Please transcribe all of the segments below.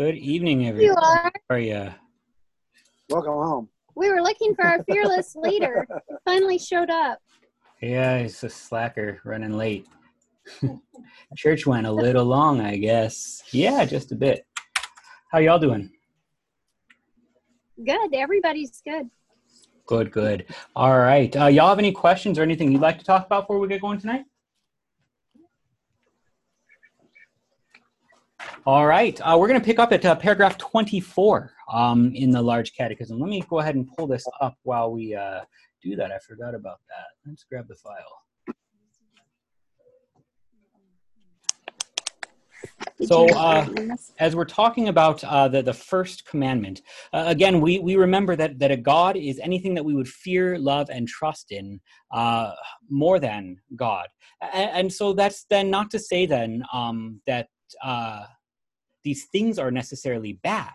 Good evening, everyone. You are. How are you? Welcome home. We were looking for our fearless leader. He finally showed up. Yeah, he's a slacker running late. Church went a little long, I guess. Yeah, just a bit. How y'all doing? Good. Everybody's good. Good, good. All right. Uh, y'all have any questions or anything you'd like to talk about before we get going tonight? All right. Uh, we're going to pick up at uh, paragraph 24 um, in the large catechism. Let me go ahead and pull this up while we uh, do that. I forgot about that. Let's grab the file. So, uh, as we're talking about uh, the, the first commandment, uh, again, we, we remember that, that a God is anything that we would fear, love, and trust in uh, more than God. And, and so that's then not to say then um, that uh, these things are necessarily bad.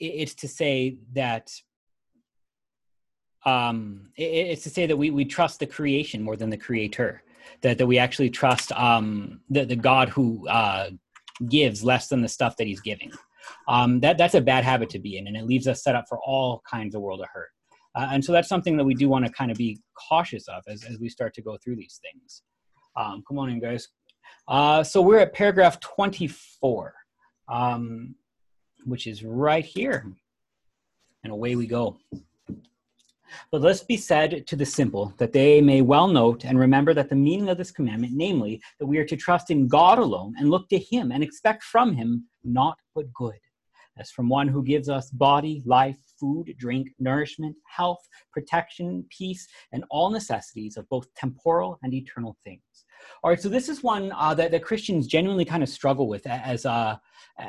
It's to say that um, it's to say that we, we trust the creation more than the creator that, that we actually trust um, the, the God who uh, gives less than the stuff that he's giving. Um, that, that's a bad habit to be in, and it leaves us set up for all kinds of world of hurt. Uh, and so that's something that we do want to kind of be cautious of as, as we start to go through these things. Um, come on in, guys. Uh, so we're at paragraph 24, um, which is right here. And away we go. But let's be said to the simple, that they may well note and remember that the meaning of this commandment, namely, that we are to trust in God alone and look to Him and expect from Him not but good, as from one who gives us body, life, food, drink, nourishment, health, protection, peace, and all necessities of both temporal and eternal things. All right, so this is one uh, that, that Christians genuinely kind of struggle with as, uh,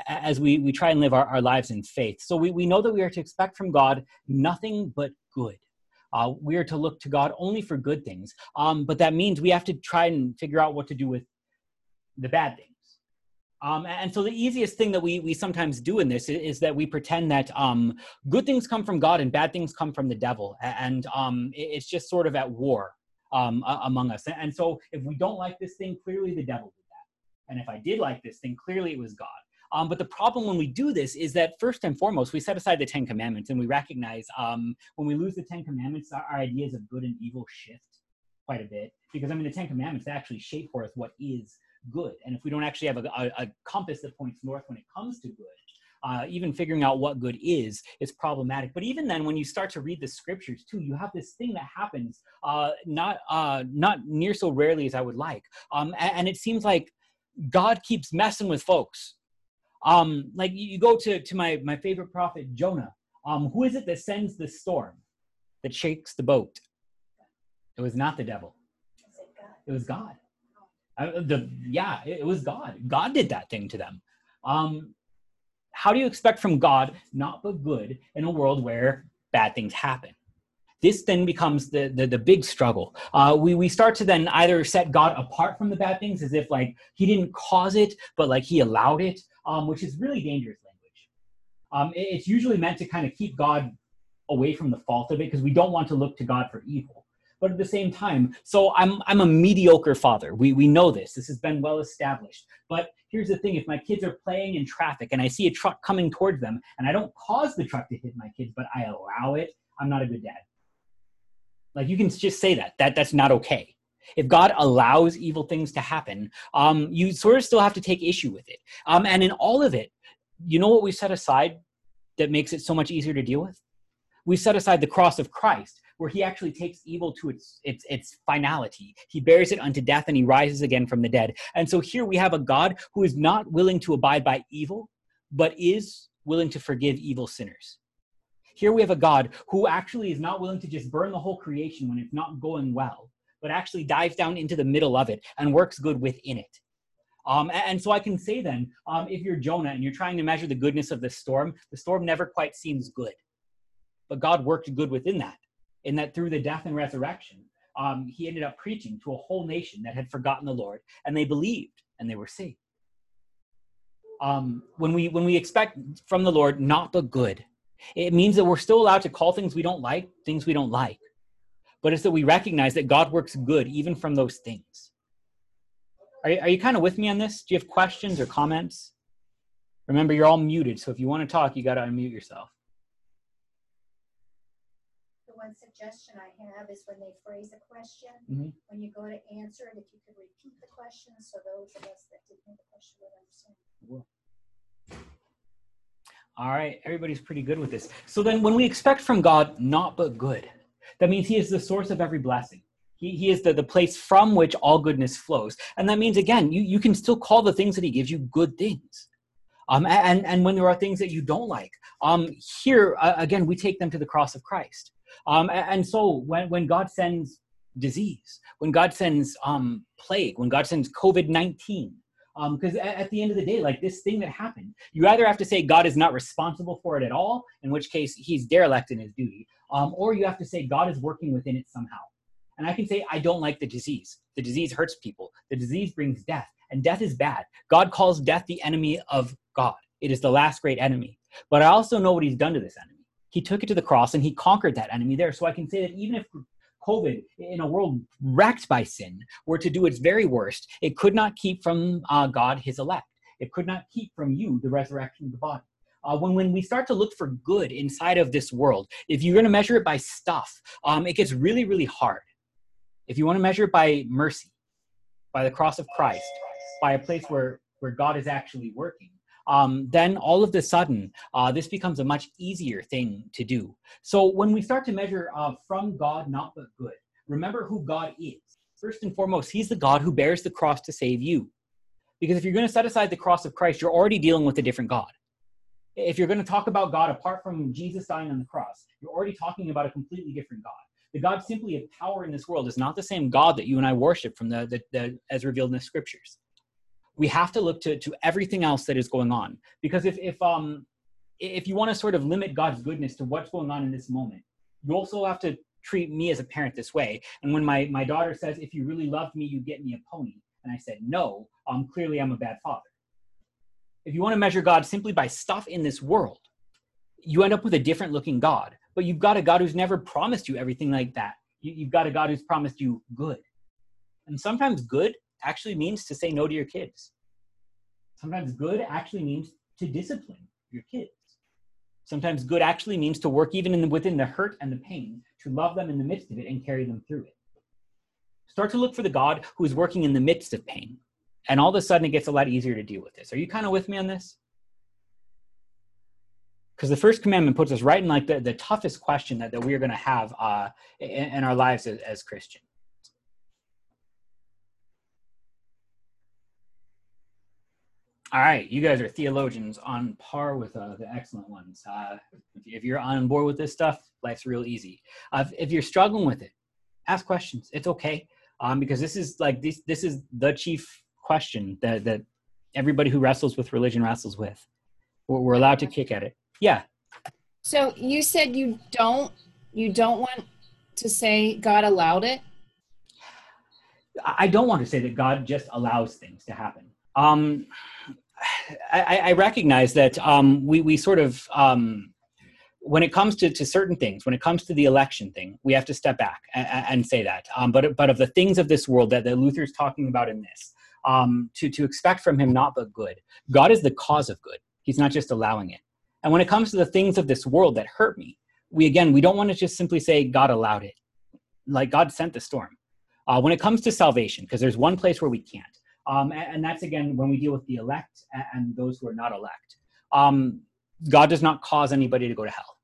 as we, we try and live our, our lives in faith. So we, we know that we are to expect from God nothing but good. Uh, we are to look to God only for good things. Um, but that means we have to try and figure out what to do with the bad things. Um, and so the easiest thing that we, we sometimes do in this is, is that we pretend that um, good things come from God and bad things come from the devil. And um, it- it's just sort of at war um, among us. And so if we don't like this thing, clearly the devil did that. And if I did like this thing, clearly it was God. Um, but the problem when we do this is that first and foremost, we set aside the Ten Commandments and we recognize um, when we lose the Ten Commandments, our, our ideas of good and evil shift quite a bit. Because I mean, the Ten Commandments actually shape for us what is good. And if we don't actually have a, a, a compass that points north when it comes to good, uh, even figuring out what good is is problematic. But even then, when you start to read the scriptures too, you have this thing that happens uh, not uh, not near so rarely as I would like, um, and, and it seems like God keeps messing with folks. Um like you go to to my my favorite prophet jonah. Um who is it that sends the storm that shakes the boat? It was not the devil. It was god. Uh, the yeah it, it was god. God did that thing to them. Um how do you expect from god not but good in a world where bad things happen this then becomes the the, the big struggle uh, we, we start to then either set god apart from the bad things as if like he didn't cause it but like he allowed it um, which is really dangerous language. Um, it- it's usually meant to kind of keep God away from the fault of it because we don't want to look to God for evil. But at the same time, so I'm I'm a mediocre father. We we know this. This has been well established. But here's the thing: if my kids are playing in traffic and I see a truck coming towards them, and I don't cause the truck to hit my kids, but I allow it, I'm not a good dad. Like you can just say that. That that's not okay. If God allows evil things to happen, um, you sort of still have to take issue with it. Um, and in all of it, you know what we set aside that makes it so much easier to deal with? We set aside the cross of Christ, where he actually takes evil to its its its finality. He bears it unto death and he rises again from the dead. And so here we have a God who is not willing to abide by evil, but is willing to forgive evil sinners. Here we have a God who actually is not willing to just burn the whole creation when it's not going well, but actually dives down into the middle of it and works good within it. Um, and, so I can say then, um, if you're Jonah and you're trying to measure the goodness of the storm, the storm never quite seems good. But God worked good within that, in that through the death and resurrection, um, he ended up preaching to a whole nation that had forgotten the Lord, and they believed and they were saved. Um, when we when we expect from the Lord not the good, it means that we're still allowed to call things we don't like things we don't like, but it's that we recognize that God works good even from those things. Are, are you kind of with me on this? Do you have questions or comments? Remember, you're all muted, so if you want to talk, you got to unmute yourself. One suggestion I have is when they phrase a question, Mhm. when you go to answer it, if you could repeat the question, so those of us that didn't hear the question would understand. All right, everybody's pretty good with this. So then, when we expect from God not but good, that means He is the source of every blessing. He, he is the, the place from which all goodness flows. And that means, again, you, you can still call the things that He gives you good things. Um, and, and when there are things that you don't like, um, here, uh, again, we take them to the cross of Christ. Um, and, so when, when God sends disease, when God sends um, plague, when God sends COVID 19, because at, at the end of the day, like this thing that happened, you either have to say God is not responsible for it at all, in which case he's derelict in his duty, um, or you have to say God is working within it somehow. And I can say, I don't like the disease. The disease hurts people. The disease brings death, and death is bad. God calls death the enemy of God. It is the last great enemy. But I also know what he's done to this enemy. He took it to the cross and he conquered that enemy there. So I can say that even if COVID, in a world wrecked by sin, were to do its very worst, it could not keep from uh, God his elect. It could not keep from you the resurrection of the body. Uh, when, when we start to look for good inside of this world, if you're going to measure it by stuff, um, it gets really, really hard. If you want to measure it by mercy, by the cross of Christ, by a place where, where God is actually working, um, then all of a sudden, uh, this becomes a much easier thing to do. So when we start to measure uh, from God, not but good, remember who God is. First and foremost, He's the God who bears the cross to save you. Because if you're going to set aside the cross of Christ, you're already dealing with a different God. If you're going to talk about God apart from Jesus dying on the cross, you're already talking about a completely different God. The God simply of power in this world is not the same God that you and I worship from the, the, the as revealed in the scriptures we have to look to, to everything else that is going on. Because if, if um if you want to sort of limit god's goodness to what's going on in this moment you also have to treat me as a parent this way. And when my my daughter says if you really loved me you'd get me a pony and i said no um clearly i'm a bad father. If you want to measure god simply by stuff in this world you end up with a different looking god. But you've got a god who's never promised you everything like that. You, you've got a god who's promised you good. And sometimes good actually means to say no to your kids. Sometimes good actually means to discipline your kids. Sometimes good actually means to work even the, within the hurt and the pain, to love them in the midst of it and carry them through it. Start to look for the God who is working in the midst of pain. And all of a sudden, it gets a lot easier to deal with this. Are you kind of with me on this? Because the first commandment puts us right in like the, the toughest question that, that we're going to have uh, in, in our lives as, as Christians. All right, you guys are theologians on par with uh, the excellent ones. Uh, if you're on board with this stuff, life's real easy. Uh, if you're struggling with it, ask questions. It's okay, um, because this is like this. This is the chief question that that everybody who wrestles with religion wrestles with. We're, we're allowed to kick at it. Yeah. So you said you don't you don't want to say God allowed it. I don't want to say that God just allows things to happen. Um, I, I, recognize that um, we, we sort of, um, when it comes to, to certain things, when it comes to the election thing, we have to step back and, and say that. Um, but, but of the things of this world that, that Luther's talking about in this, um, to, to expect from him not but good. God is the cause of good. He's not just allowing it. And when it comes to the things of this world that hurt me, we again, we don't want to just simply say God allowed it. Like God sent the storm. Uh, when it comes to salvation, because there's one place where we can't um, and, and, that's again when we deal with the elect and, and those who are not elect. Um, God does not cause anybody to go to hell.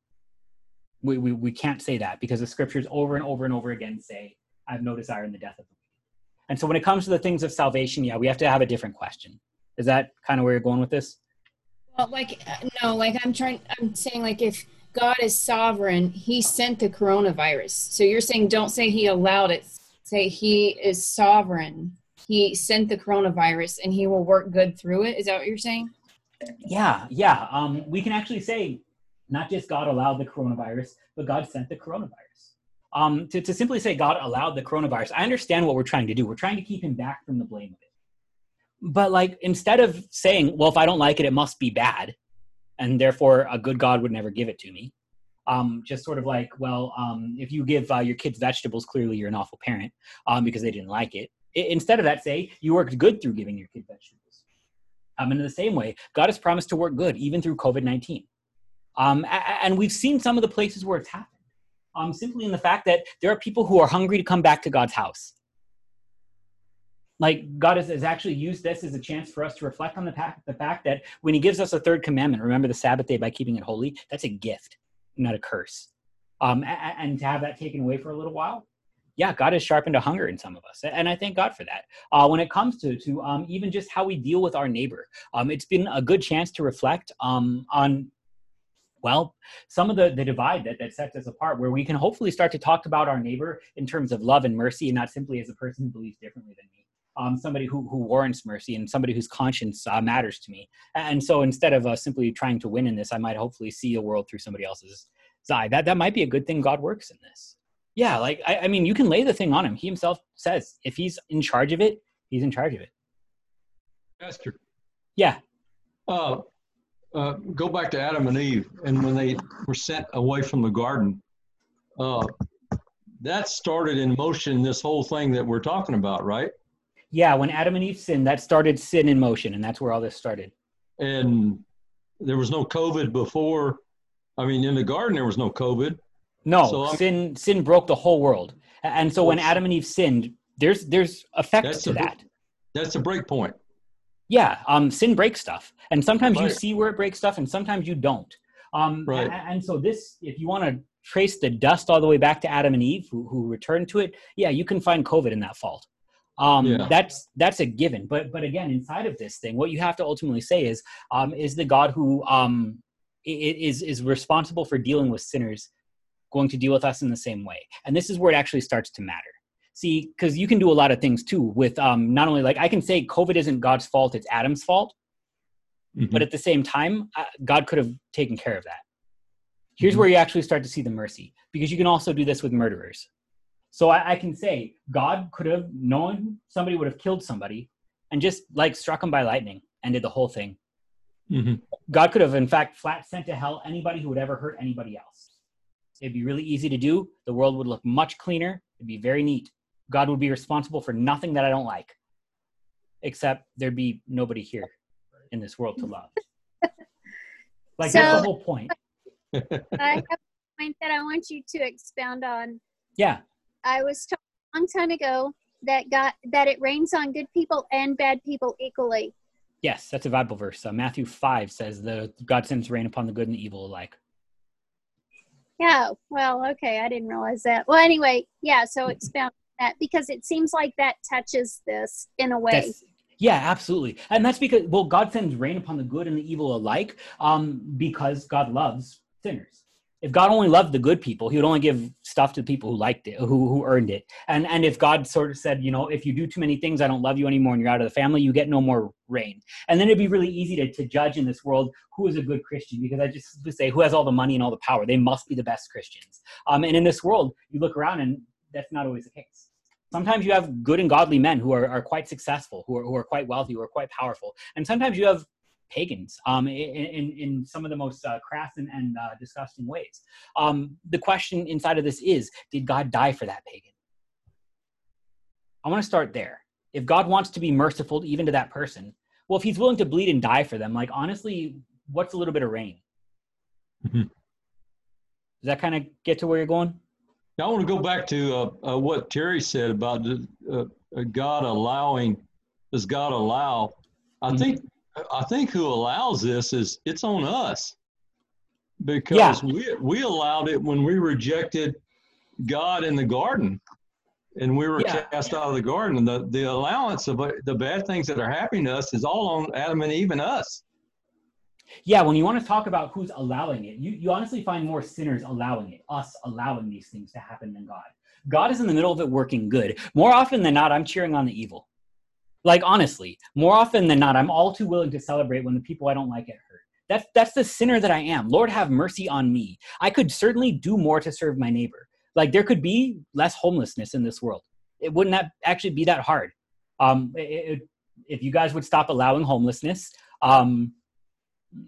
We, we, we can't say that because the scriptures over and over and over again say, I have no desire in the death of the wicked. And so when it comes to the things of salvation, yeah, we have to have a different question. Is that kind of where you're going with this? Well, like, no, like I'm trying, I'm saying, like, if God is sovereign, he sent the coronavirus. So you're saying don't say he allowed it, say he is sovereign he sent the coronavirus and he will work good through it. Is that what you're saying? Yeah, yeah. Um, we can actually say not just God allowed the coronavirus, but God sent the coronavirus. Um, to, to simply say God allowed the coronavirus, I understand what we're trying to do. We're trying to keep him back from the blame of it. But like instead of saying, well, if I don't like it, it must be bad, and therefore a good God would never give it to me. Um, just sort of like, well, um, if you give uh, your kids vegetables, clearly you're an awful parent um, because they didn't like it instead of that, say you worked good through giving your kid vegetables. Um, and in the same way, God has promised to work good even through COVID 19. Um, and we've seen some of the places where it's happened. Um, simply in the fact that there are people who are hungry to come back to God's house. Like God has, has actually used this as a chance for us to reflect on the, pa- the fact that when He gives us a third commandment, remember the Sabbath day by keeping it holy, that's a gift, not a curse. Um, and, and to have that taken away for a little while, yeah, God has sharpened a hunger in some of us, and I thank God for that. Uh, when it comes to to um, even just how we deal with our neighbor, um, it's been a good chance to reflect um, on well some of the, the divide that, that sets us apart where we can hopefully start to talk about our neighbor in terms of love and mercy and not simply as a person who believes differently than me. Um, somebody who, who warrants mercy and somebody whose conscience uh, matters to me. And so instead of uh, simply trying to win in this i might hopefully see a world through somebody else's eye that, that might be a good thing god works in this yeah like I, I mean you can lay the thing on him he himself says if he's in charge of it he's in charge of it Pastor, yeah uh, uh, go back to Adam and Eve, and when they were sent away from the garden, uh, that started in motion this whole thing that we're talking about, right? yeah when adam and eve sinned that started sin in motion and that's where all this started And there was no COVID before. I mean, in the garden there was no COVID. No So I'm- sin sin broke the whole world. And so when adam and eve sinned there's there's effect That's to a that. That's a break point. yeah um sin breaks stuff. And sometimes you see where it breaks stuff and sometimes you don't. Um Right. a- and, so this if you want to trace the dust all the way back to adam and eve who, who returned to it yeah you can find covid in that fault. Um Yeah. that's that's a given. But but again inside of this thing what you have to ultimately say is um is the god who um is is responsible for dealing with sinners going to deal with us in the same way and this is where it actually starts to matter see because you can do a lot of things too with um not only like i can say covid isn't god's fault it's adam's fault Mhm. but at the same time uh, god could have taken care of that here's Mhm. where you actually start to see the mercy because you can also do this with murderers so I, I can say god could have known somebody would have killed somebody and just like struck them by lightning and did the whole thing Mhm. god could have in fact flat sent to hell anybody who would ever hurt anybody else it'd be really easy to do. The world would look much cleaner. It'd be very neat. God would be responsible for nothing that i don't like except there'd be nobody here in this world to love. Like that's the whole point. I have a point that I want you to expound on. yeah. I was told a long time ago that God that it rains on good people and bad people equally. yes that's a bible verse. Uh, matthew 5 says the god sends rain upon the good and the evil alike Yeah, well, okay, I didn't realize that. Well, anyway, yeah, so expound on that because it seems like that touches this in a way. That's, yeah, absolutely. And that's because, well, God sends rain upon the good and the evil alike um, because God loves sinners. If God only loved the good people, he would only give stuff to the people who liked it, who, who earned it. And, and if God sort of said, you know, if you do too many things, I don't love you anymore and you're out of the family, you get no more rain. And then it'd be really easy to, to judge in this world who is a good Christian because I just would say who has all the money and all the power. They must be the best Christians. Um, and in this world, you look around and that's not always the case sometimes you have good and godly men who are, are quite successful, who are, who are quite wealthy, who are quite powerful. And sometimes you have pagans um, in, in, some of the most uh, crass and, and uh, disgusting ways. Um, the question inside of this is Did God die for that pagan? I want to start there. If God wants to be merciful even to that person, well, if he's willing to bleed and die for them, like honestly, what's a little bit of rain? Mhm. Does that kind of get to where you're going? Now, I want to go back to uh, uh, what Terry said about uh, uh, God allowing. Does God allow? I Mhm. think I think who allows this is it's on us because Yeah. we we allowed it when we rejected God in the garden, and we were Yeah. cast out of the garden. And the the allowance of uh, the bad things that are happening to us is all on Adam and Eve and us. Yeah, when you want to talk about who's allowing it, you, you honestly find more sinners allowing it, us allowing these things to happen than God. God is in the middle of it working good. More often than not, I'm cheering on the evil. Like honestly, more often than not, I'm all too willing to celebrate when the people I don't like get hurt. That's that's the sinner that I am. Lord have mercy on me. I could certainly do more to serve my neighbor. Like there could be less homelessness in this world. It wouldn't that actually be that hard. Um, it- it- if you guys would stop allowing homelessness, um,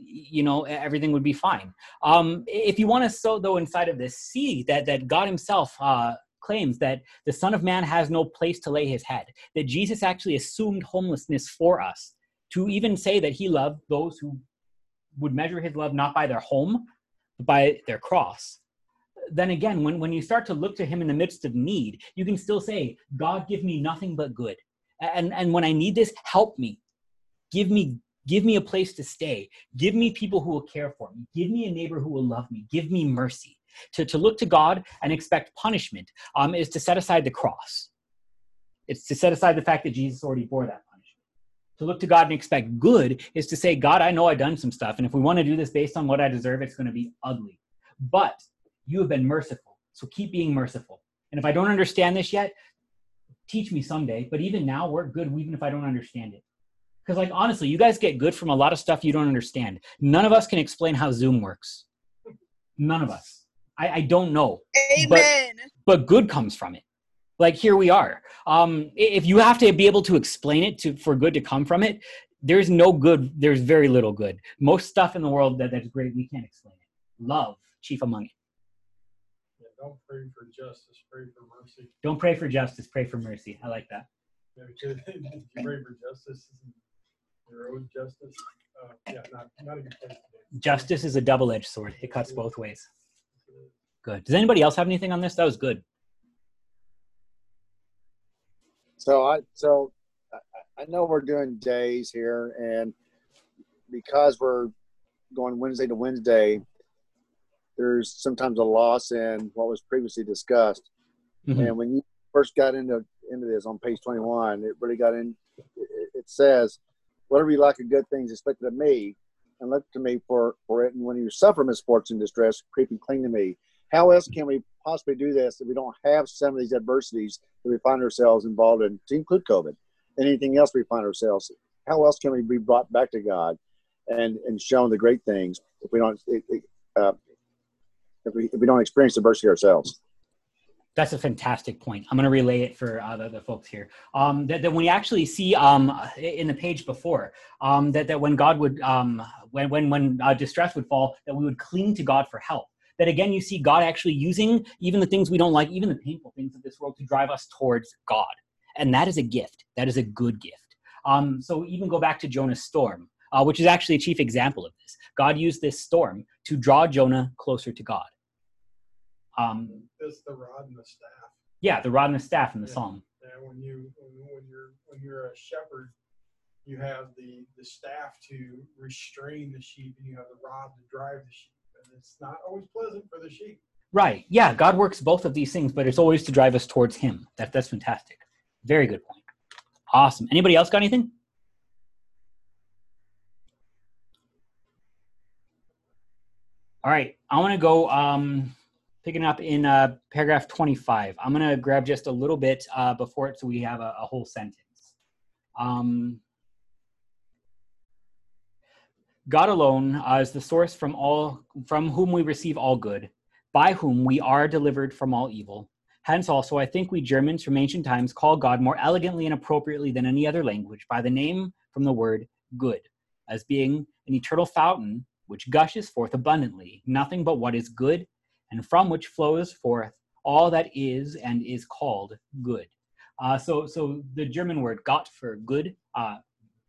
you know everything would be fine um if you want to so though inside of this see that that god himself uh claims that the son of man has no place to lay his head that jesus actually assumed homelessness for us to even say that he loved those who would measure his love not by their home, but by their cross. Then again, when, when you start to look to him in the midst of need, you can still say, God, give me nothing but good. And, and when I need this, help me. Give me give me a place to stay. Give me people who will care for me. Give me a neighbor who will love me. Give me mercy. To, to look to God and expect punishment um, is to set aside the cross. It's to set aside the fact that Jesus already bore that punishment. To look to God and expect good is to say, God, I know I've done some stuff, and if we want to do this based on what I deserve, it's going to be ugly. But you have been merciful, so keep being merciful. And if I don't understand this yet, teach me someday. But even now, work good, even if I don't understand it. Because, like, honestly, you guys get good from a lot of stuff you don't understand. None of us can explain how Zoom works. None of us. I, I don't know. Amen. But, but good comes from it. Like here we are. Um, if you have to be able to explain it to for good to come from it there's no good there's very little good. Most stuff in the world that, that's great we can't explain it. Love chief among it Yeah, don't pray for justice, pray for mercy. don't pray for justice pray for mercy. I like that. Yeah, because if you pray for justice, your own justice, uh, yeah, not, not a good place to justice is a double-edged sword. It cuts both ways good does anybody else have anything on this that was good So I so I, know we're doing days here, and because we're going Wednesday to Wednesday, there's sometimes a loss in what was previously discussed. Mhm. And when you first got into into this on page 21, it really got in. It, it says, "Whatever you lack of good things, expect it of me, and look to me for for it. And when you suffer misfortune, distress, creep and cling to me." How else can we possibly do this if we don't have some of these adversities that we find ourselves involved in, to include COVID and anything else we find ourselves? How else can we be brought back to God and and shown the great things if we don't it, it, uh, if we if we don't experience adversity ourselves? That's a fantastic point. I'm going to relay it for uh, the, the folks here. Um, that, that when you actually see um, in the page before um, that, that when God would um, when when when uh, distress would fall, that we would cling to God for help. That again, you see God actually using even the things we don't like, even the painful things of this world, to drive us towards God, and that is a gift. That is a good gift. Um, so even go back to Jonah's storm, uh, which is actually a chief example of this. God used this storm to draw Jonah closer to God. Um, It's the rod and the staff. yeah, the rod and the staff in the Yeah. psalm. Yeah, when you, when when you're, when you're a shepherd, you have the, the staff to restrain the sheep and you have the rod to drive the sheep. It's not always pleasant for the sheep. Right. Yeah, God works both of these things, but it's always to drive us towards Him. That, that's fantastic. Very good point. Awesome. Anybody else got anything? All right. I want to go um, picking up in uh, paragraph 25. I'm going to grab just a little bit uh, before it so we have a, a whole sentence. Um, God alone uh, is the source from all from whom we receive all good, by whom we are delivered from all evil. Hence also I think we Germans from ancient times call God more elegantly and appropriately than any other language by the name from the word good, as being an eternal fountain which gushes forth abundantly nothing but what is good, and from which flows forth all that is and is called good. Uh, so, so the German word Gott for good, uh,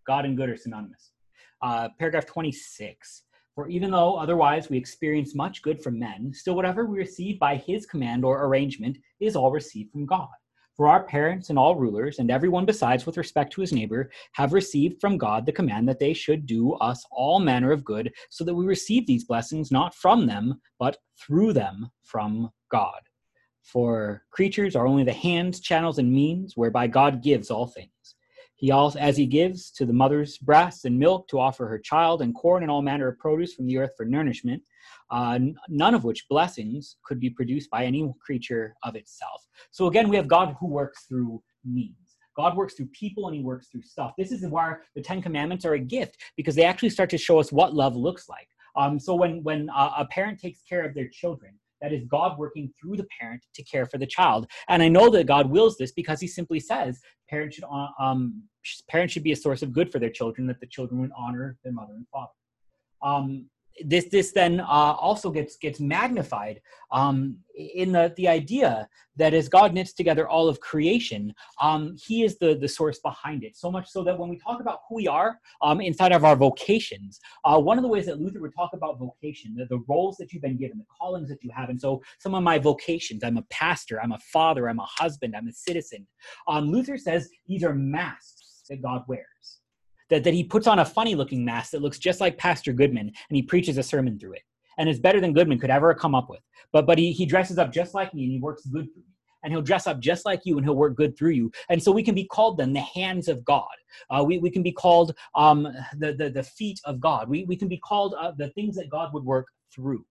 God and good are synonymous. Uh, paragraph 26. For even though otherwise we experience much good from men, still whatever we receive by his command or arrangement is all received from God. For our parents and all rulers, and everyone besides with respect to his neighbor, have received from God the command that they should do us all manner of good, so that we receive these blessings not from them, but through them from God. For creatures are only the hands, channels, and means whereby God gives all things. He also, as he gives to the mother's breast and milk to offer her child, and corn and all manner of produce from the earth for nourishment, uh, none of which blessings could be produced by any creature of itself. So again, we have God who works through means. God works through people and he works through stuff. This is why the Ten Commandments are a gift because they actually start to show us what love looks like. Um, so when when uh, a parent takes care of their children, that is God working through the parent to care for the child. And I know that God wills this because He simply says parents should uh, um, parents should be a source of good for their children, that the children would honor their mother and father. Um, this this then uh, also gets gets magnified um, in the the idea that as God knits together all of creation, um, He is the the source behind it. So much so that when we talk about who we are um, inside of our vocations, uh, one of the ways that Luther would talk about vocation, the, the roles that you've been given, the callings that you have, and so some of my vocations, I'm a pastor, I'm a father, I'm a husband, I'm a citizen. Um, Luther says these are masks that God wears that, that he puts on a funny looking mask that looks just like Pastor Goodman and he preaches a sermon through it. And it's better than Goodman could ever come up with. But but he, he dresses up just like me and he works good for me. And he'll dress up just like you and he'll work good through you. And so we can be called then the hands of God. Uh, we, we can be called um, the, the, the feet of God. We, we can be called uh, the things that God would work through.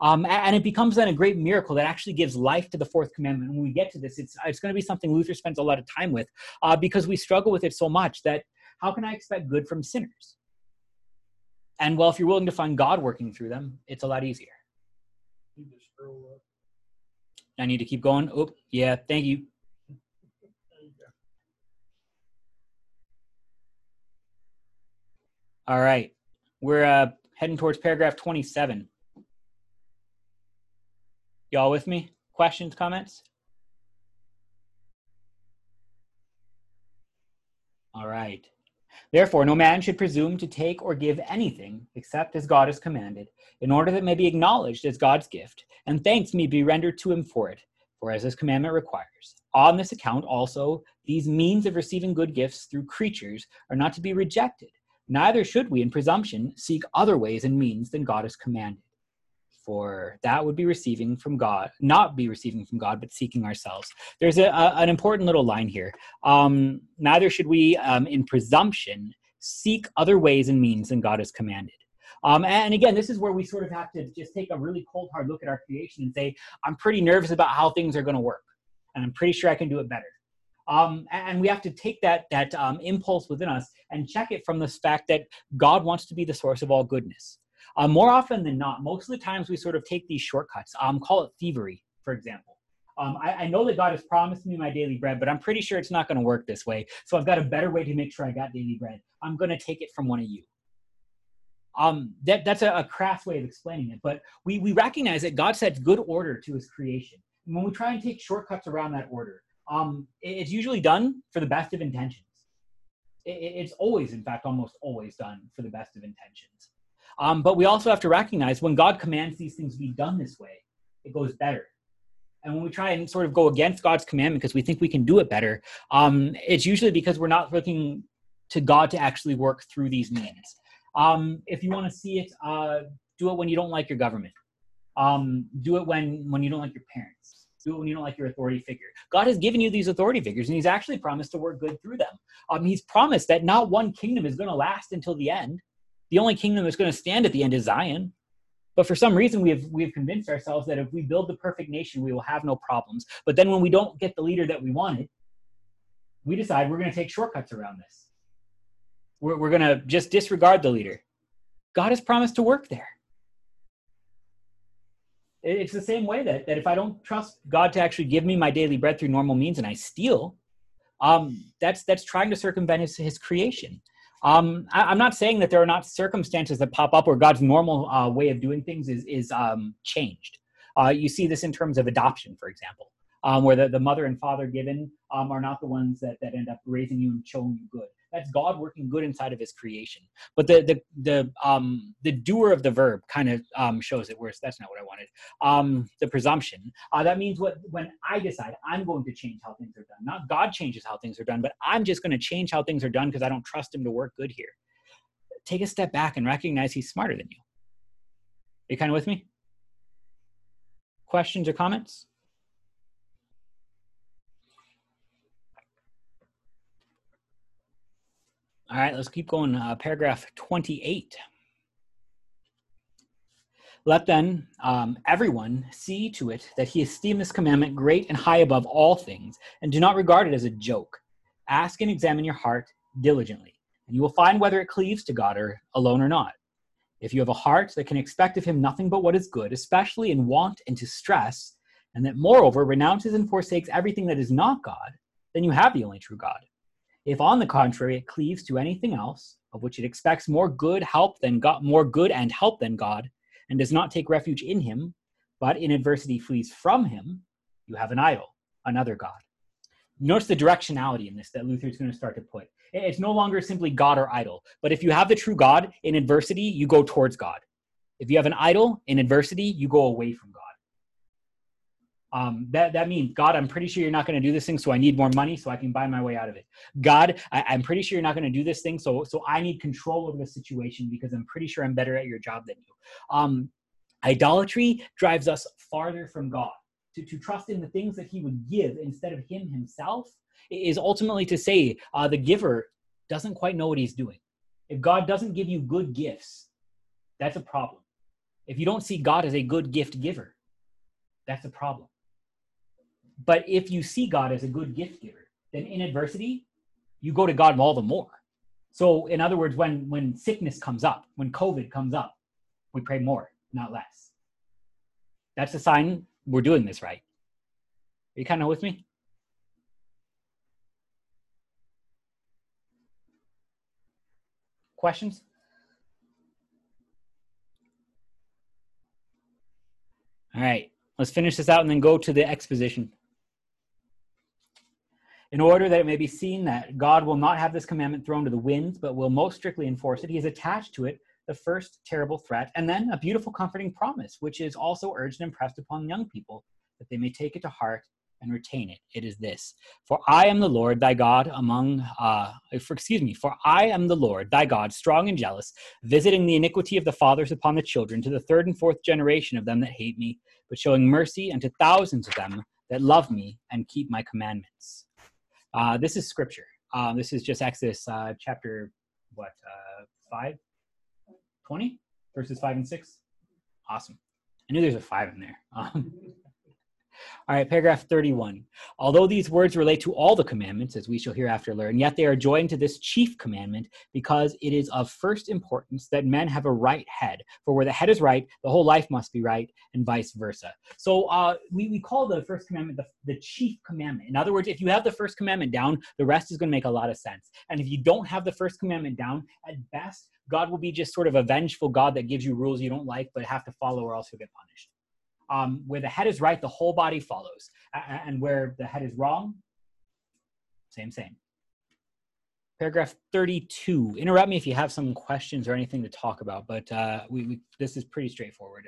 Um, and it becomes then a great miracle that actually gives life to the fourth commandment. When we get to this, it's, it's going to be something Luther spends a lot of time with uh, because we struggle with it so much that how can I expect good from sinners? And well, if you're willing to find God working through them, it's a lot easier. I need to keep going. Oh, yeah, thank you. You. All right. We're uh, heading towards paragraph 27. Y'all with me? Questions, comments? All right. Therefore, no man should presume to take or give anything except as God has commanded, in order that it may be acknowledged as God's gift, and thanks may be rendered to him for it, for as his commandment requires. On this account also, these means of receiving good gifts through creatures are not to be rejected. Neither should we, in presumption, seek other ways and means than God has commanded. For that would be receiving from God, not be receiving from God, but seeking ourselves. There's a, a- an important little line here. Um, neither should we, um, in presumption, seek other ways and means than God has commanded. Um, and again, this is where we sort of have to just take a really cold, hard look at our creation and say, I'm pretty nervous about how things are going to work, and I'm pretty sure I can do it better. Um, and we have to take that that um, impulse within us and check it from this fact that God wants to be the source of all goodness. Uh, more often than not, most of the times we sort of take these shortcuts. Um, call it thievery, for example. Um, I, I know that God has promised me my daily bread, but I'm pretty sure it's not going to work this way. So I've got a better way to make sure I got daily bread. I'm going to take it from one of you. Um, that, that's a, a crass way of explaining it, but we, we recognize that God sets good order to his creation. And when we try and take shortcuts around that order, um, it- it's usually done for the best of intentions. It- it- it's always, in fact, almost always done for the best of intentions. Um, but we also have to recognize when God commands these things to be done this way, it goes better. And when we try and sort of go against God's commandment because we think we can do it better, um, it's usually because we're not looking to God to actually work through these means. Um, if you want to see it, uh, do it when you don't like your government. Um, do it when when you don't like your parents. Do it when you don't like your authority figure. God has given you these authority figures, and He's actually promised to work good through them. Um, he's promised that not one kingdom is going to last until the end. The only kingdom that's going to stand at the end is Zion. But for some reason, we have we have convinced ourselves that if we build the perfect nation, we will have no problems. But then when we don't get the leader that we wanted, we decide we're going to take shortcuts around this. We're, we're going to just disregard the leader. God has promised to work there. It's the same way that, that if I don't trust God to actually give me my daily bread through normal means and I steal, um, that's that's trying to circumvent his, his creation. Um, I, I'm not saying that there are not circumstances that pop up where God's normal uh, way of doing things is is um, changed. Uh, you see this in terms of adoption, for example, um, where the, the mother and father given um, are not the ones that, that end up raising you and showing you good. That's God working good inside of His creation. But the the the um, the doer of the verb kind of um, shows it. Whereas that's not what I wanted. Um, the presumption. Uh, that means what when I decide I'm going to change how things are done. Not God changes how things are done, but I'm just going to change how things are done because I don't trust Him to work good here. Take a step back and recognize He's smarter than you. Are you kind of with me? Questions or comments? All right, let's keep going. Uh, paragraph 28. Let then um, everyone see to it that he esteem this commandment great and high above all things, and do not regard it as a joke. Ask and examine your heart diligently, and you will find whether it cleaves to God or alone or not. If you have a heart that can expect of him nothing but what is good, especially in want and distress, and that moreover renounces and forsakes everything that is not God, then you have the only true God. If, on the contrary, it cleaves to anything else, of which it expects more good help than God, more good and help than God, and does not take refuge in him, but in adversity flees from him, you have an idol, another God. Notice the directionality in this that Luther is going to start to put. It's no longer simply God or idol, but if you have the true God in adversity, you go towards God. If you have an idol in adversity, you go away from God. Um, that, that means, God, I'm pretty sure you're not going to do this thing, so I need more money so I can buy my way out of it. God, I, I'm pretty sure you're not going to do this thing, so, so I need control over the situation because I'm pretty sure I'm better at your job than you. Um, idolatry drives us farther from God. To, to trust in the things that he would give instead of him himself is ultimately to say uh, the giver doesn't quite know what he's doing. If God doesn't give you good gifts, that's a problem. If you don't see God as a good gift giver, that's a problem. But if you see God as a good gift giver, then in adversity, you go to God all the more. So, in other words, when when sickness comes up, when COVID comes up, we pray more, not less. That's a sign we're doing this right. Are you kind of with me? Questions? All right, let's finish this out and then go to the exposition in order that it may be seen that God will not have this commandment thrown to the winds, but will most strictly enforce it. He has attached to it the first terrible threat, and then a beautiful, comforting promise, which is also urged and impressed upon young people, that they may take it to heart and retain it. It is this: For I am the Lord thy God among, uh, for excuse me, for I am the Lord thy God, strong and jealous, visiting the iniquity of the fathers upon the children to the third and fourth generation of them that hate me, but showing mercy unto thousands of them that love me and keep my commandments. Uh, this is scripture. Um, this is just Exodus uh, chapter, what, uh, 5? 20? Verses 5 and 6? Awesome. I knew there's a 5 in there. Um, all right, paragraph 31. Although these words relate to all the commandments, as we shall hereafter learn, yet they are joined to this chief commandment because it is of first importance that men have a right head. For where the head is right, the whole life must be right, and vice versa. So uh, we, we call the first commandment the, the chief commandment. In other words, if you have the first commandment down, the rest is going to make a lot of sense. And if you don't have the first commandment down, at best, God will be just sort of a vengeful God that gives you rules you don't like, but have to follow or else you'll get punished. Um, where the head is right, the whole body follows. And where the head is wrong, same, same. Paragraph 32. Interrupt me if you have some questions or anything to talk about, but uh, we, we, this is pretty straightforward.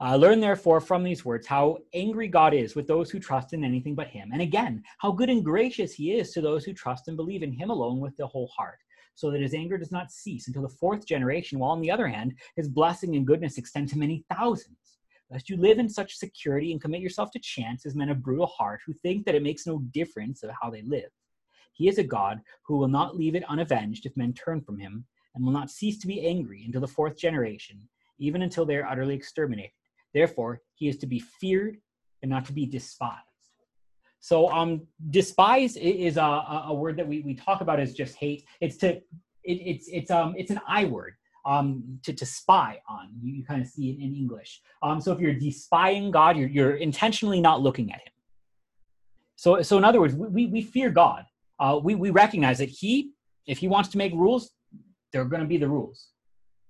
Uh, learn therefore from these words how angry God is with those who trust in anything but Him, and again, how good and gracious He is to those who trust and believe in Him alone with the whole heart, so that His anger does not cease until the fourth generation, while on the other hand, His blessing and goodness extend to many thousands lest you live in such security and commit yourself to chance as men of brutal heart who think that it makes no difference of how they live. He is a God who will not leave it unavenged if men turn from him, and will not cease to be angry until the fourth generation, even until they are utterly exterminated. Therefore, he is to be feared and not to be despised. So, um, despise is a, a word that we, we talk about as just hate. It's to it, it's it's um it's an I word um, to, to spy on. You, you kind of see it in English. Um, so if you're despying God, you're, you're intentionally not looking at him. So, so in other words, we, we fear God. Uh, we, we recognize that he, if he wants to make rules, they're going to be the rules.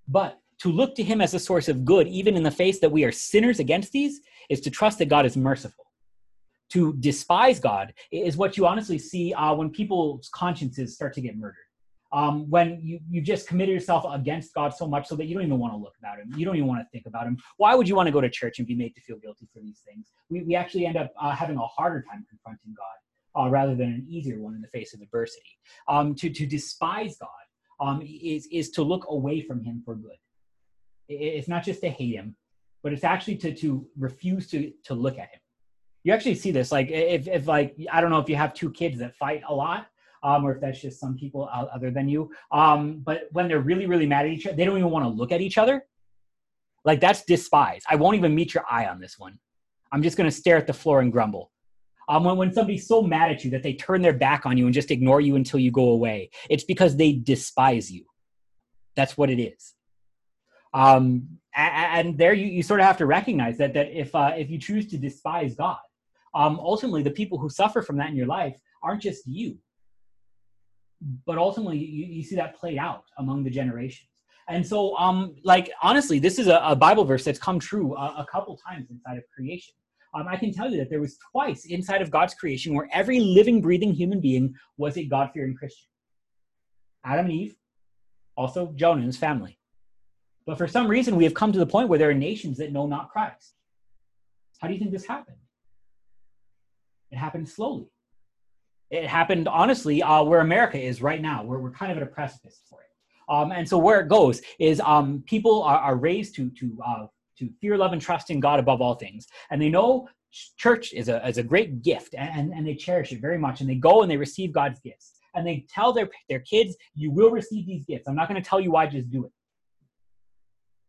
But to look to him as a source of good, even in the face that we are sinners against these, is to trust that God is merciful. To despise God is what you honestly see uh, when people's consciences start to get murdered um, when you, you just committed yourself against God so much so that you don't even want to look about him. You don't even want to think about him. Why would you want to go to church and be made to feel guilty for these things? We, we actually end up uh, having a harder time confronting God uh, rather than an easier one in the face of adversity. Um, to, to despise God um, is, is to look away from him for good. It's not just to hate him, but it's actually to, to refuse to, to look at him. You actually see this, like if, if like, I don't know if you have two kids that fight a lot, um, or if that's just some people other than you. Um, but when they're really, really mad at each other, they don't even want to look at each other. Like that's despise. I won't even meet your eye on this one. I'm just going to stare at the floor and grumble. Um, when, when somebody's so mad at you that they turn their back on you and just ignore you until you go away, it's because they despise you. That's what it is. Um, and, and there you, you sort of have to recognize that, that if, uh, if you choose to despise God, um, ultimately the people who suffer from that in your life aren't just you but ultimately you, you see that played out among the generations. And so, um, like honestly, this is a, a Bible verse that's come true a, a couple times inside of creation. Um, I can tell you that there was twice inside of God's creation where every living, breathing human being was a God-fearing Christian. Adam and Eve, also Jonah and his family. But for some reason, we have come to the point where there are nations that know not Christ. How do you think this happened? It happened slowly. It happened, honestly, uh, where America is right now, where we're kind of at a precipice for it. Um, and so where it goes is um, people are, are, raised to to uh, to fear, love, and trust in God above all things, and they know church is a is a great gift, and, and they cherish it very much, and they go and they receive God's gifts, and they tell their their kids, "You will receive these gifts. I'm not going to tell you why, just do it."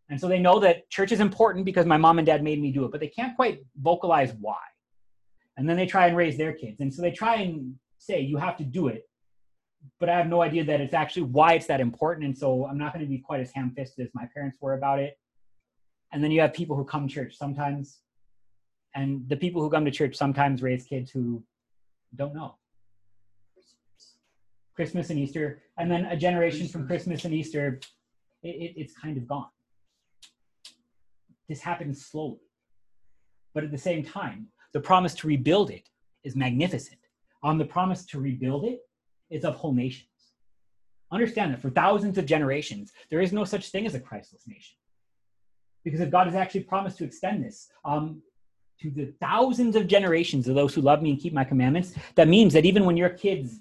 And so they know that church is important because my mom and dad made me do it, but they can't quite vocalize why. And then they try and raise their kids, and so they try and say, "You have to do it," but I have no idea that it's actually why it's that important. And so I'm not going to be quite as ham fisted as my parents were about it. And then you have people who come to church sometimes, and the people who come to church sometimes raise kids who don't know. Christmas and Easter, and then a generation from Christmas and Easter, it, it, it's kind of gone. This happens slowly. But at the same time, the promise to rebuild it is magnificent. On the promise to rebuild it is of whole nations. Understand that for thousands of generations, there is no such thing as a Christless nation. Because if God has actually promised to extend this um, to the thousands of generations of those who love me and keep my commandments, that means that even when your kids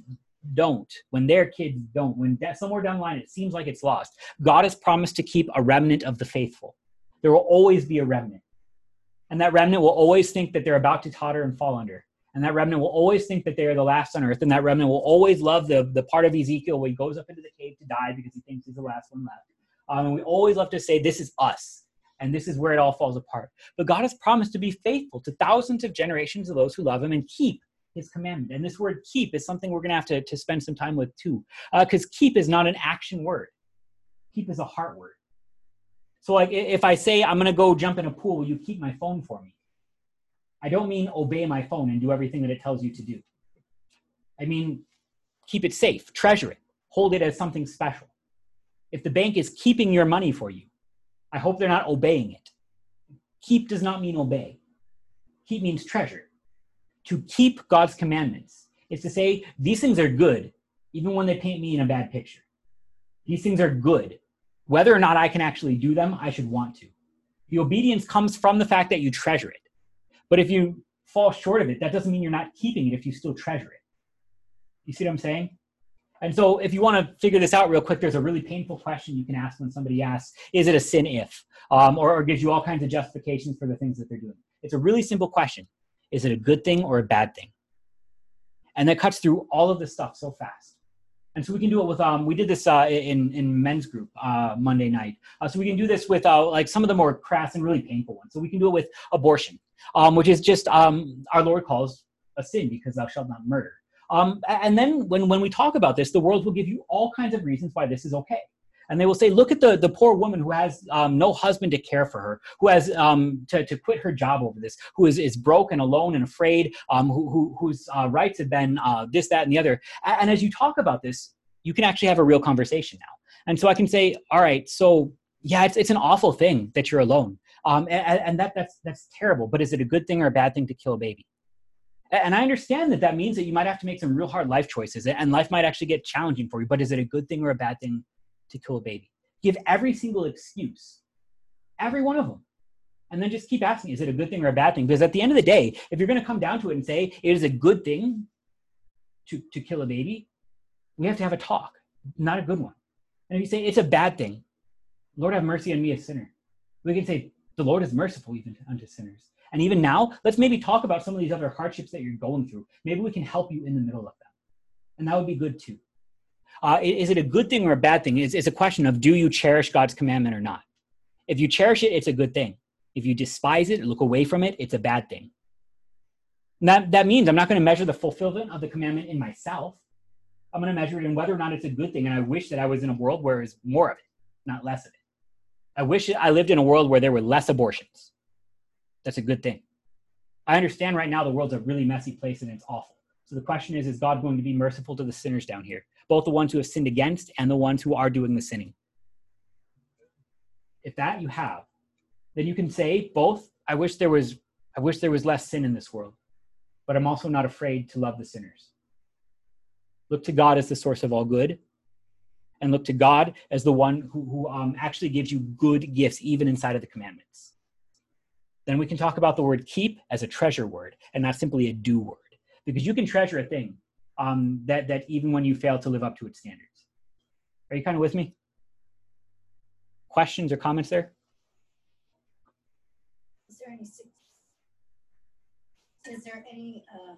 don't, when their kids don't, when somewhere down the line it seems like it's lost, God has promised to keep a remnant of the faithful. There will always be a remnant. And that remnant will always think that they're about to totter and fall under. And that remnant will always think that they are the last on earth. And that remnant will always love the, the part of Ezekiel where he goes up into the cave to die because he thinks he's the last one left. Um, and we always love to say, this is us. And this is where it all falls apart. But God has promised to be faithful to thousands of generations of those who love him and keep his commandment. And this word keep is something we're going to have to, to spend some time with too. Because uh, keep is not an action word, keep is a heart word. So, like, if I say, I'm going to go jump in a pool, will you keep my phone for me? I don't mean obey my phone and do everything that it tells you to do. I mean, keep it safe, treasure it, hold it as something special. If the bank is keeping your money for you, I hope they're not obeying it. Keep does not mean obey, keep means treasure. To keep God's commandments is to say, these things are good, even when they paint me in a bad picture. These things are good. Whether or not I can actually do them, I should want to. The obedience comes from the fact that you treasure it. But if you fall short of it, that doesn't mean you're not keeping it if you still treasure it. You see what I'm saying? And so, if you want to figure this out real quick, there's a really painful question you can ask when somebody asks, Is it a sin if? Um, or, or gives you all kinds of justifications for the things that they're doing. It's a really simple question Is it a good thing or a bad thing? And that cuts through all of this stuff so fast. And so we can do it with um we did this uh, in in men's group uh, Monday night. Uh, so we can do this with uh, like some of the more crass and really painful ones. So we can do it with abortion um, which is just um, our Lord calls a sin because thou shalt not murder. Um, and then when, when we talk about this, the world will give you all kinds of reasons why this is okay. And they will say, look at the, the poor woman who has um, no husband to care for her, who has um, to, to quit her job over this, who is, is broke and alone and afraid, um, who, who, whose uh, rights have been uh, this, that, and the other. And as you talk about this, you can actually have a real conversation now. And so I can say, all right, so yeah, it's, it's an awful thing that you're alone. Um, and, and that, that's, that's terrible. But is it a good thing or a bad thing to kill a baby? And I understand that that means that you might have to make some real hard life choices and life might actually get challenging for you. But is it a good thing or a bad thing to kill a baby? Give every single excuse, every one of them. And then just keep asking, is it a good thing or a bad thing? Because at the end of the day, if you're going to come down to it and say it is a good thing to, to kill a baby, we have to have a talk, not a good one. And if you say it's a bad thing, Lord have mercy on me, a sinner, we can say the Lord is merciful even unto sinners. And even now, let's maybe talk about some of these other hardships that you're going through. Maybe we can help you in the middle of them. And that would be good too. Uh, is it a good thing or a bad thing? It's, it's a question of do you cherish God's commandment or not? If you cherish it, it's a good thing. If you despise it, look away from it, it's a bad thing. And that, that means I'm not going to measure the fulfillment of the commandment in myself. I'm going to measure it in whether or not it's a good thing. And I wish that I was in a world where there's more of it, not less of it. I wish I lived in a world where there were less abortions. That's a good thing. I understand right now the world's a really messy place and it's awful. So the question is, is God going to be merciful to the sinners down here? Both the ones who have sinned against and the ones who are doing the sinning. If that you have, then you can say both, I wish there was I wish there was less sin in this world, but I'm also not afraid to love the sinners. Look to God as the source of all good, and look to God as the one who, who um, actually gives you good gifts, even inside of the commandments. Then we can talk about the word keep as a treasure word and not simply a do word, because you can treasure a thing um, that, that even when you fail to live up to its standards. Are you kind of with me? Questions or comments there? Is there any, is there any, um,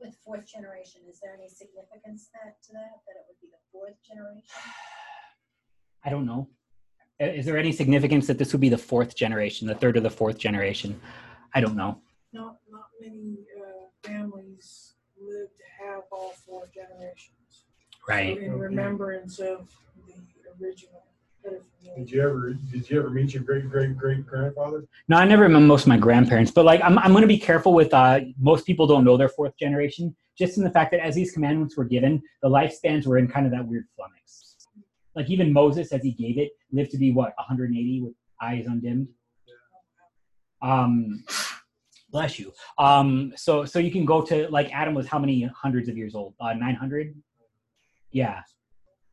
with fourth generation, is there any significance that, to that, that it would be the fourth generation? I don't know. Is there any significance that this would be the fourth generation, the third or the fourth generation? I don't know. Not, not many uh, families live to have all four generations. Right. in remembrance of the original. Did you ever, did you ever meet your great, great, great grandfather? No, I never met most of my grandparents, but like I'm, I'm going to be careful with. Uh, most people don't know their fourth generation, just in the fact that as these commandments were given, the lifespans were in kind of that weird flummox. Like even Moses, as he gave it, lived to be what 180 with eyes undimmed. Um, bless you. Um, so so you can go to like Adam was how many hundreds of years old? Uh, 900. Yeah.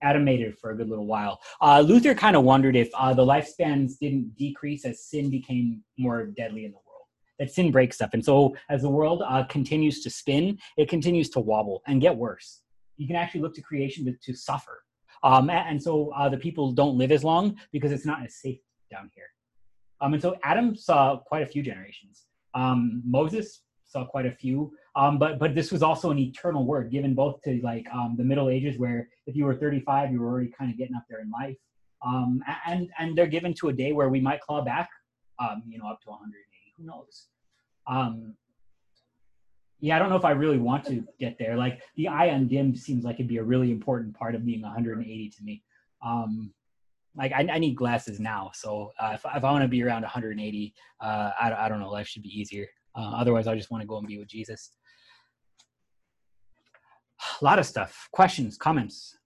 Adam made it for a good little while. Uh, Luther kind of wondered if uh, the lifespans didn't decrease as sin became more deadly in the world. That sin breaks stuff, and so as the world uh, continues to spin, it continues to wobble and get worse. You can actually look to creation to, to suffer, um, and so uh, the people don't live as long because it's not as safe down here. Um, and so Adam saw quite a few generations. Um, Moses saw quite a few, um, but but this was also an eternal word given both to like um, the Middle Ages, where if you were 35, you were already kind of getting up there in life, um, and and they're given to a day where we might claw back, um, you know, up to 180. Who knows? Um, yeah, I don't know if I really want to get there. Like the eye undimmed seems like it'd be a really important part of being 180 to me. Um, like I, I need glasses now, so uh, if, if I want to be around 180, uh, I, I don't know, life should be easier. Uh, otherwise, I just want to go and be with Jesus. A lot of stuff. Questions, comments.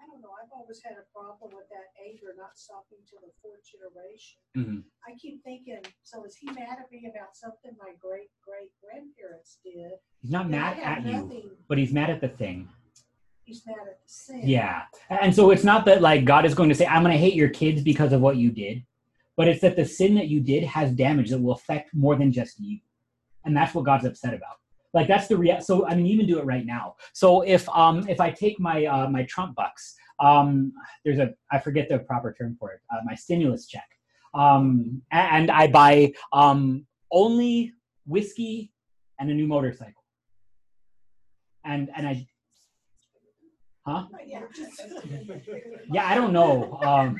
I don't know, I've always had a problem with that anger not stopping to the fourth generation. Mhm. I keep thinking, so is he mad at me about something my great great grandparents did? He's not mad at you, but he's mad at the thing. He's mad at the sin. Yeah. And so it's not that like God is going to say, I'm going to hate your kids because of what you did, but it's that the sin that you did has damage that will affect more than just you. And that's what God's upset about. Like that's the rea- so I mean even do it right now. So if um if I take my uh my Trump bucks, um there's a I forget the proper term for it, uh, my stimulus check. Um and I buy um only whiskey and a new motorcycle. And and I huh? Yeah, i don't know. Um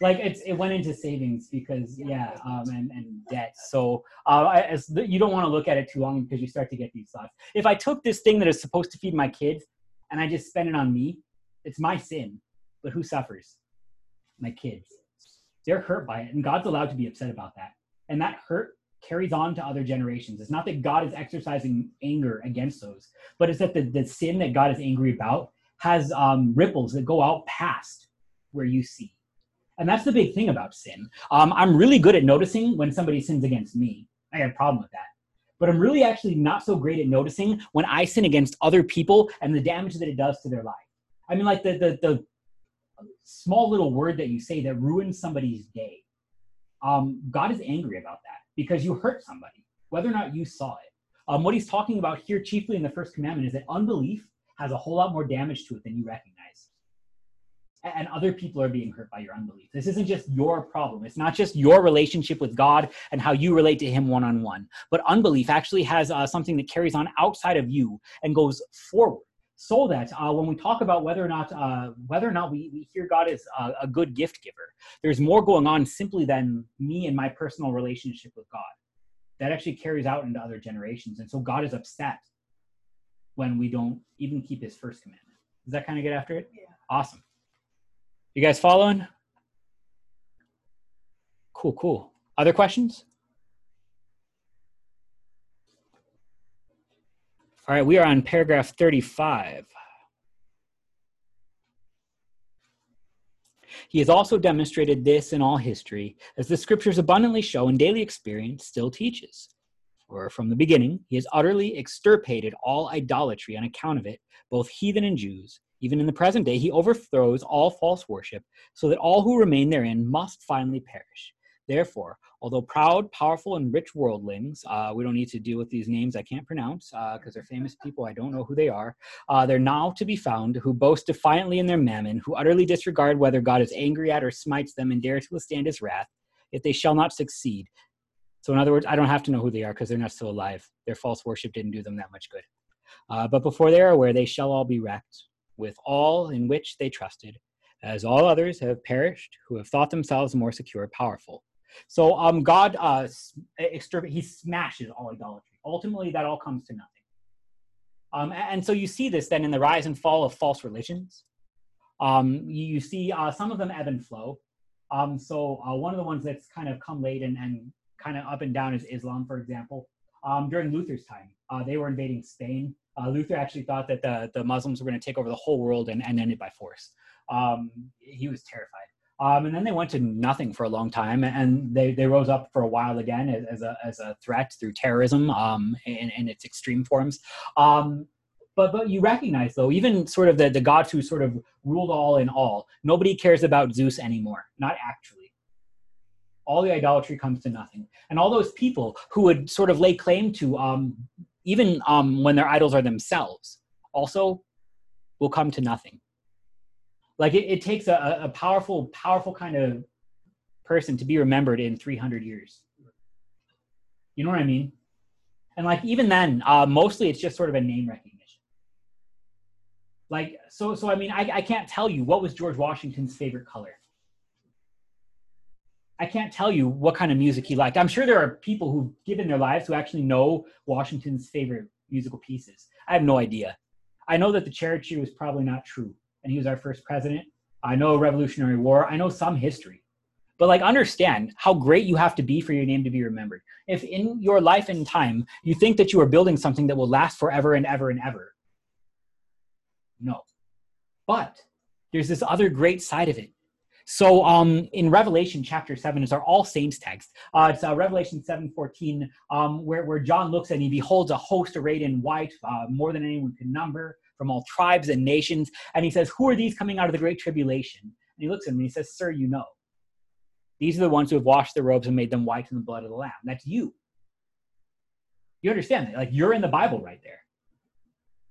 like it's it went into savings because yeah. um and, and debt. So uh I- as the, you don't want to look at it too long because you start to get these thoughts. If i took this thing that is supposed to feed my kids and i just spend it on me it's my sin. But who suffers? My kids. They're hurt by it and god's allowed to be upset about that. And that hurt carries on to other generations. It's not that god is exercising anger against those but it's that the, the sin that god is angry about has um, ripples that go out past where you see. And that's the big thing about sin. Um, I'm really good at noticing when somebody sins against me. I have a problem with that. But I'm really actually not so great at noticing when I sin against other people and the damage that it does to their life. I mean, like the, the, the small little word that you say that ruins somebody's day. Um, God is angry about that because you hurt somebody, whether or not you saw it. Um, what he's talking about here, chiefly in the first commandment, is that unbelief has a whole lot more damage to it than you recognize. And other people are being hurt by your unbelief. This isn't just your problem. It's not just your relationship with God and how you relate to Him one on one. But unbelief actually has uh, something that carries on outside of you and goes forward. So that uh, when we talk about whether or not uh, whether or not we, we hear God is a, a good gift giver, there's more going on simply than me and my personal relationship with God. That actually carries out into other generations, and so God is upset when we don't even keep his first commandment. Does that kind of get after it? Yeah. Awesome. You guys following? Cool, cool. Other questions? All right, we are on paragraph 35. He has also demonstrated this in all history, as the scriptures abundantly show and daily experience still teaches. For from the beginning, he has utterly extirpated all idolatry on account of it, both heathen and Jews. Even in the present day, he overthrows all false worship, so that all who remain therein must finally perish. Therefore, although proud, powerful, and rich worldlings, uh, we don't need to deal with these names I can't pronounce because uh, they're famous people. I don't know who they are. Uh, they're now to be found who boast defiantly in their mammon, who utterly disregard whether God is angry at or smites them and dare to withstand his wrath, yet they shall not succeed. So, in other words, I don't have to know who they are because they're not still alive. Their false worship didn't do them that much good. Uh, but before they are aware, they shall all be wrecked with all in which they trusted, as all others have perished who have thought themselves more secure, powerful so um, God, uh, he smashes all idolatry. Ultimately, that all comes to nothing. Um, and so you see this then in the rise and fall of false religions. Um, you see uh, some of them ebb and flow. Um, so uh, one of the ones that's kind of come late and, and kind of up and down is Islam, for example. Um, during Luther's time, uh, they were invading Spain. Uh, Luther actually thought that the, the Muslims were going to take over the whole world and, and end it by force. Um, he was terrified. Um, and then they went to nothing for a long time, and they, they rose up for a while again as, as a, as a threat through terrorism um, in, in its extreme forms. Um, but but you recognize though, even sort of the, the gods who sort of ruled all in all, nobody cares about Zeus anymore. Not actually. All the idolatry comes to nothing, and all those people who would sort of lay claim to um, even um, when their idols are themselves, also will come to nothing. Like it, it takes a, a powerful powerful kind of person to be remembered in 300 years. You know what i mean? And like even then uh, mostly it's just sort of a name recognition. Like so so i mean I, I can't tell you what was george washington's favorite color i can't tell you what kind of music he liked i'm sure there are people who've given their lives who actually know washington's favorite musical pieces i have no idea i know that the cherry tree was probably not true and he was our first president. I know Revolutionary War. I know some history. But like understand how great you have to be for your name to be remembered. If in your life and time you think that you are building something that will last forever and ever and ever, no. But there's this other great side of it. So um, in Revelation chapter 7 is our All Saints text. Uh, it's uh, Revelation 7.14 um, where, where John looks and he beholds a host arrayed in white, uh, more than anyone can number, from all tribes and nations. And he says, Who are these coming out of the great tribulation? And he looks at him and he says, Sir, you know. These are the ones who have washed their robes and made them white in the blood of the Lamb. That's you. You understand that? Like you're in the Bible right there.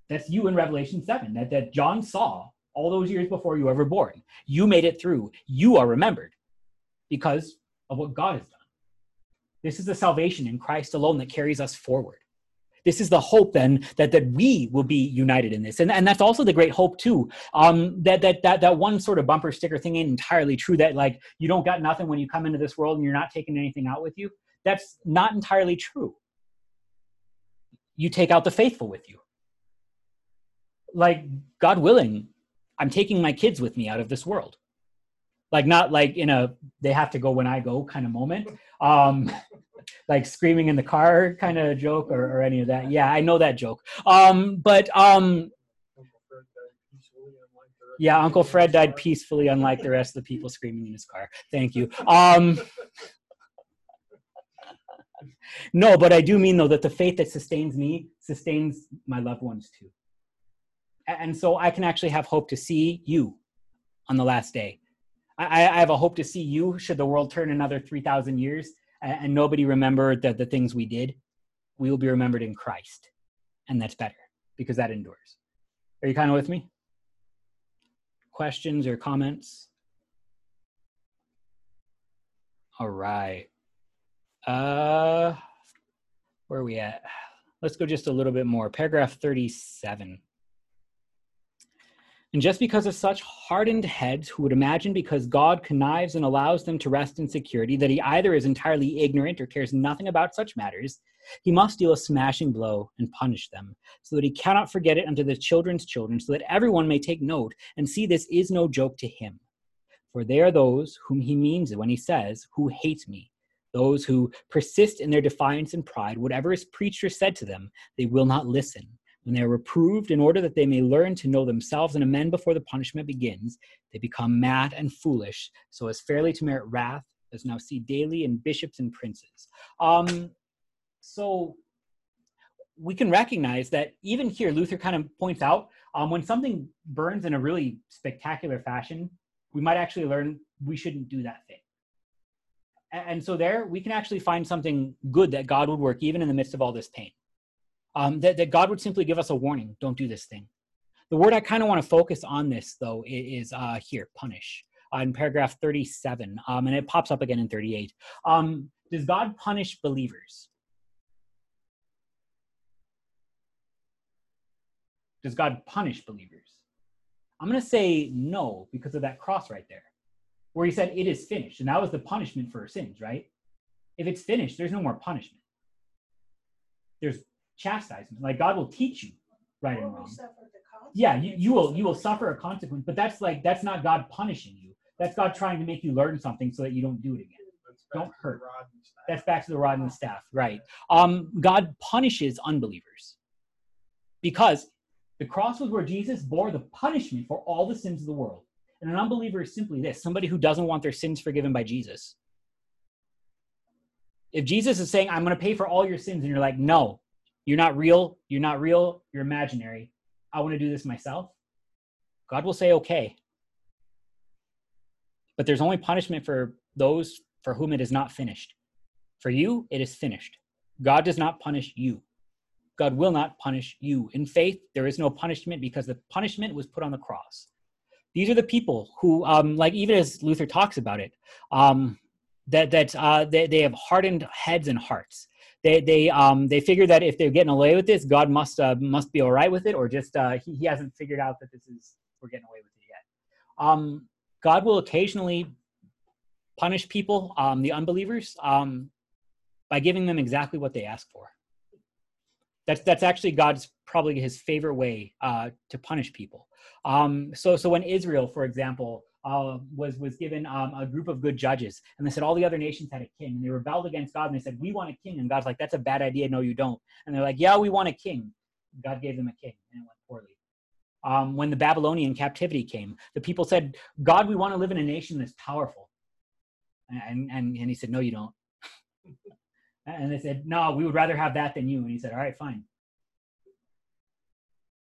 That's you in Revelation 7 that, that John saw all those years before you were ever born. You made it through. You are remembered because of what God has done. This is the salvation in Christ alone that carries us forward this is the hope then that that we will be united in this and, and that's also the great hope too um, that, that that that one sort of bumper sticker thing ain't entirely true that like you don't got nothing when you come into this world and you're not taking anything out with you that's not entirely true you take out the faithful with you like god willing i'm taking my kids with me out of this world like not like in a they have to go when i go kind of moment um like screaming in the car kind of joke or, or any of that. Yeah, I know that joke. Um, but um, yeah, Uncle Fred died peacefully, unlike the rest of the people screaming in his car. Thank you. Um, no, but I do mean though that the faith that sustains me sustains my loved ones too. And so I can actually have hope to see you on the last day. I, I have a hope to see you should the world turn another 3,000 years and nobody remember the, the things we did, we will be remembered in Christ. And that's better because that endures. Are you kind of with me? Questions or comments? All right. Uh, where are we at? Let's go just a little bit more. Paragraph 37. And just because of such hardened heads who would imagine because God connives and allows them to rest in security that he either is entirely ignorant or cares nothing about such matters, he must deal a smashing blow and punish them, so that he cannot forget it unto the children's children, so that everyone may take note and see this is no joke to him. For they are those whom he means when he says, Who hate me. Those who persist in their defiance and pride, whatever is preached or said to them, they will not listen When they are reproved in order that they may learn to know themselves and amend before the punishment begins, they become mad and foolish, so as fairly to merit wrath, as now see daily in bishops and princes. Um, so we can recognize that even here, Luther kind of points out um, when something burns in a really spectacular fashion, we might actually learn we shouldn't do that thing. And so there, we can actually find something good that God would work even in the midst of all this pain. Um, that, that God would simply give us a warning don't do this thing. The word I kind of want to focus on this, though, is uh, here punish uh, in paragraph 37, um, and it pops up again in 38. Um, does God punish believers? Does God punish believers? I'm going to say no because of that cross right there, where he said, It is finished. And that was the punishment for sins, right? If it's finished, there's no more punishment. There's chastisement. Like God will teach you right and wrong. Yeah, you, you will you will suffer a consequence, but that's like that's not God punishing you. That's God trying to make you learn something so that you don't do it again. Don't hurt. That's back to the rod and the staff, right? Um, God punishes unbelievers because the cross was where Jesus bore the punishment for all the sins of the world. And an unbeliever is simply this somebody who doesn't want their sins forgiven by Jesus. If Jesus is saying, I'm going to pay for all your sins, and you're like, no, you're not real, you're not real, you're imaginary, I want to do this myself, God will say, okay. But there's only punishment for those for whom it is not finished. For you, it is finished. God does not punish you. God will not punish you. In faith, there is no punishment because the punishment was put on the cross. These are the people who, um, like even as Luther talks about it, um, that that uh, they, they have hardened heads and hearts. They they um, they figure that if they're getting away with this, God must uh, must be all right with it, or just uh, he, he hasn't figured out that this is we're getting away with it yet. Um, God will occasionally punish people, um, the unbelievers, um, by giving them exactly what they ask for. That's that's actually God's probably his favorite way uh, to punish people. Um, so so when Israel, for example, uh, was was given um, a group of good judges, and they said all the other nations had a king, and they rebelled against God, and they said we want a king, and God's like that's a bad idea, no you don't, and they're like yeah we want a king. God gave them a king, and it went poorly. Um, when the Babylonian captivity came, the people said, God, we want to live in a nation that's powerful. And, and, and he said, No, you don't. And they said, no, we would rather have that than you. And he said, all right, fine.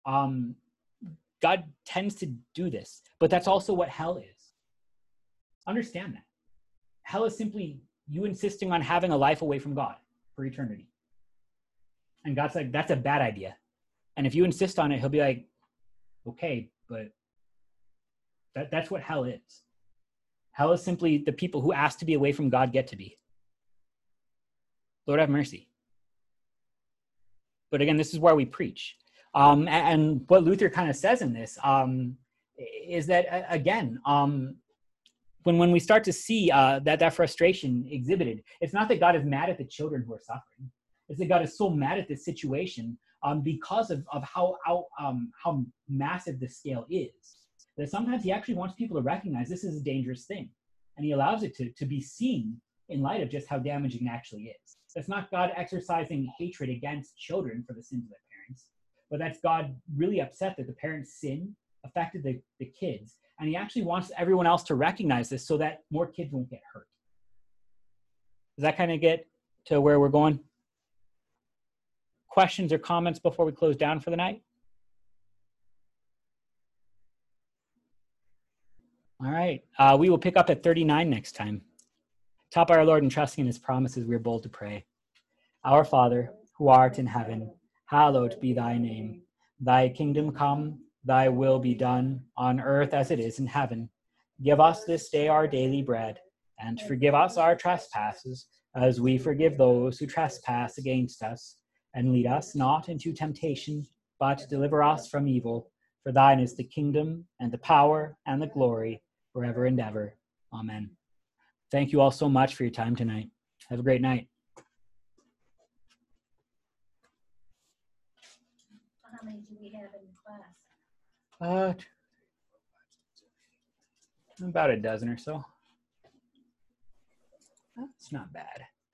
Um, God tends to do this, but that's also what hell is. Understand that. Hell is simply you insisting on having a life away from God for eternity. And God's like, that's a bad idea. And if you insist on it, he'll be like, okay, but that, that's what hell is. Hell is simply the people who ask to be away from God get to be. Lord have mercy. But again, this is where we preach. Um, and, what Luther kind of says in this um, is that, again, um, when, when we start to see uh, that, that frustration exhibited, it's not that God is mad at the children who are suffering. It's that God is so mad at this situation um, because of, of how, how, um, how massive the scale is. That sometimes he actually wants people to recognize this is a dangerous thing. And he allows it to, to be seen in light of just how damaging it actually is. That's not God exercising hatred against children for the sins of their parents, but that's God really upset that the parents' sin affected the, the kids. And he actually wants everyone else to recognize this so that more kids won't get hurt. Does that kind of get to where we're going? Questions or comments before we close down for the night? All right. Uh, we will pick up at 39 next time. Top our Lord and trusting in his promises, we are bold to pray. Our Father, who art in heaven, hallowed be thy name. Thy kingdom come, thy will be done, on earth as it is in heaven. Give us this day our daily bread, and forgive us our trespasses, as we forgive those who trespass against us. And lead us not into temptation, but deliver us from evil. For thine is the kingdom, and the power, and the glory, forever and ever. Amen. Thank you all so much for your time tonight. Have a great night. Many do we have in class? Uh, about a dozen or so. That's not bad.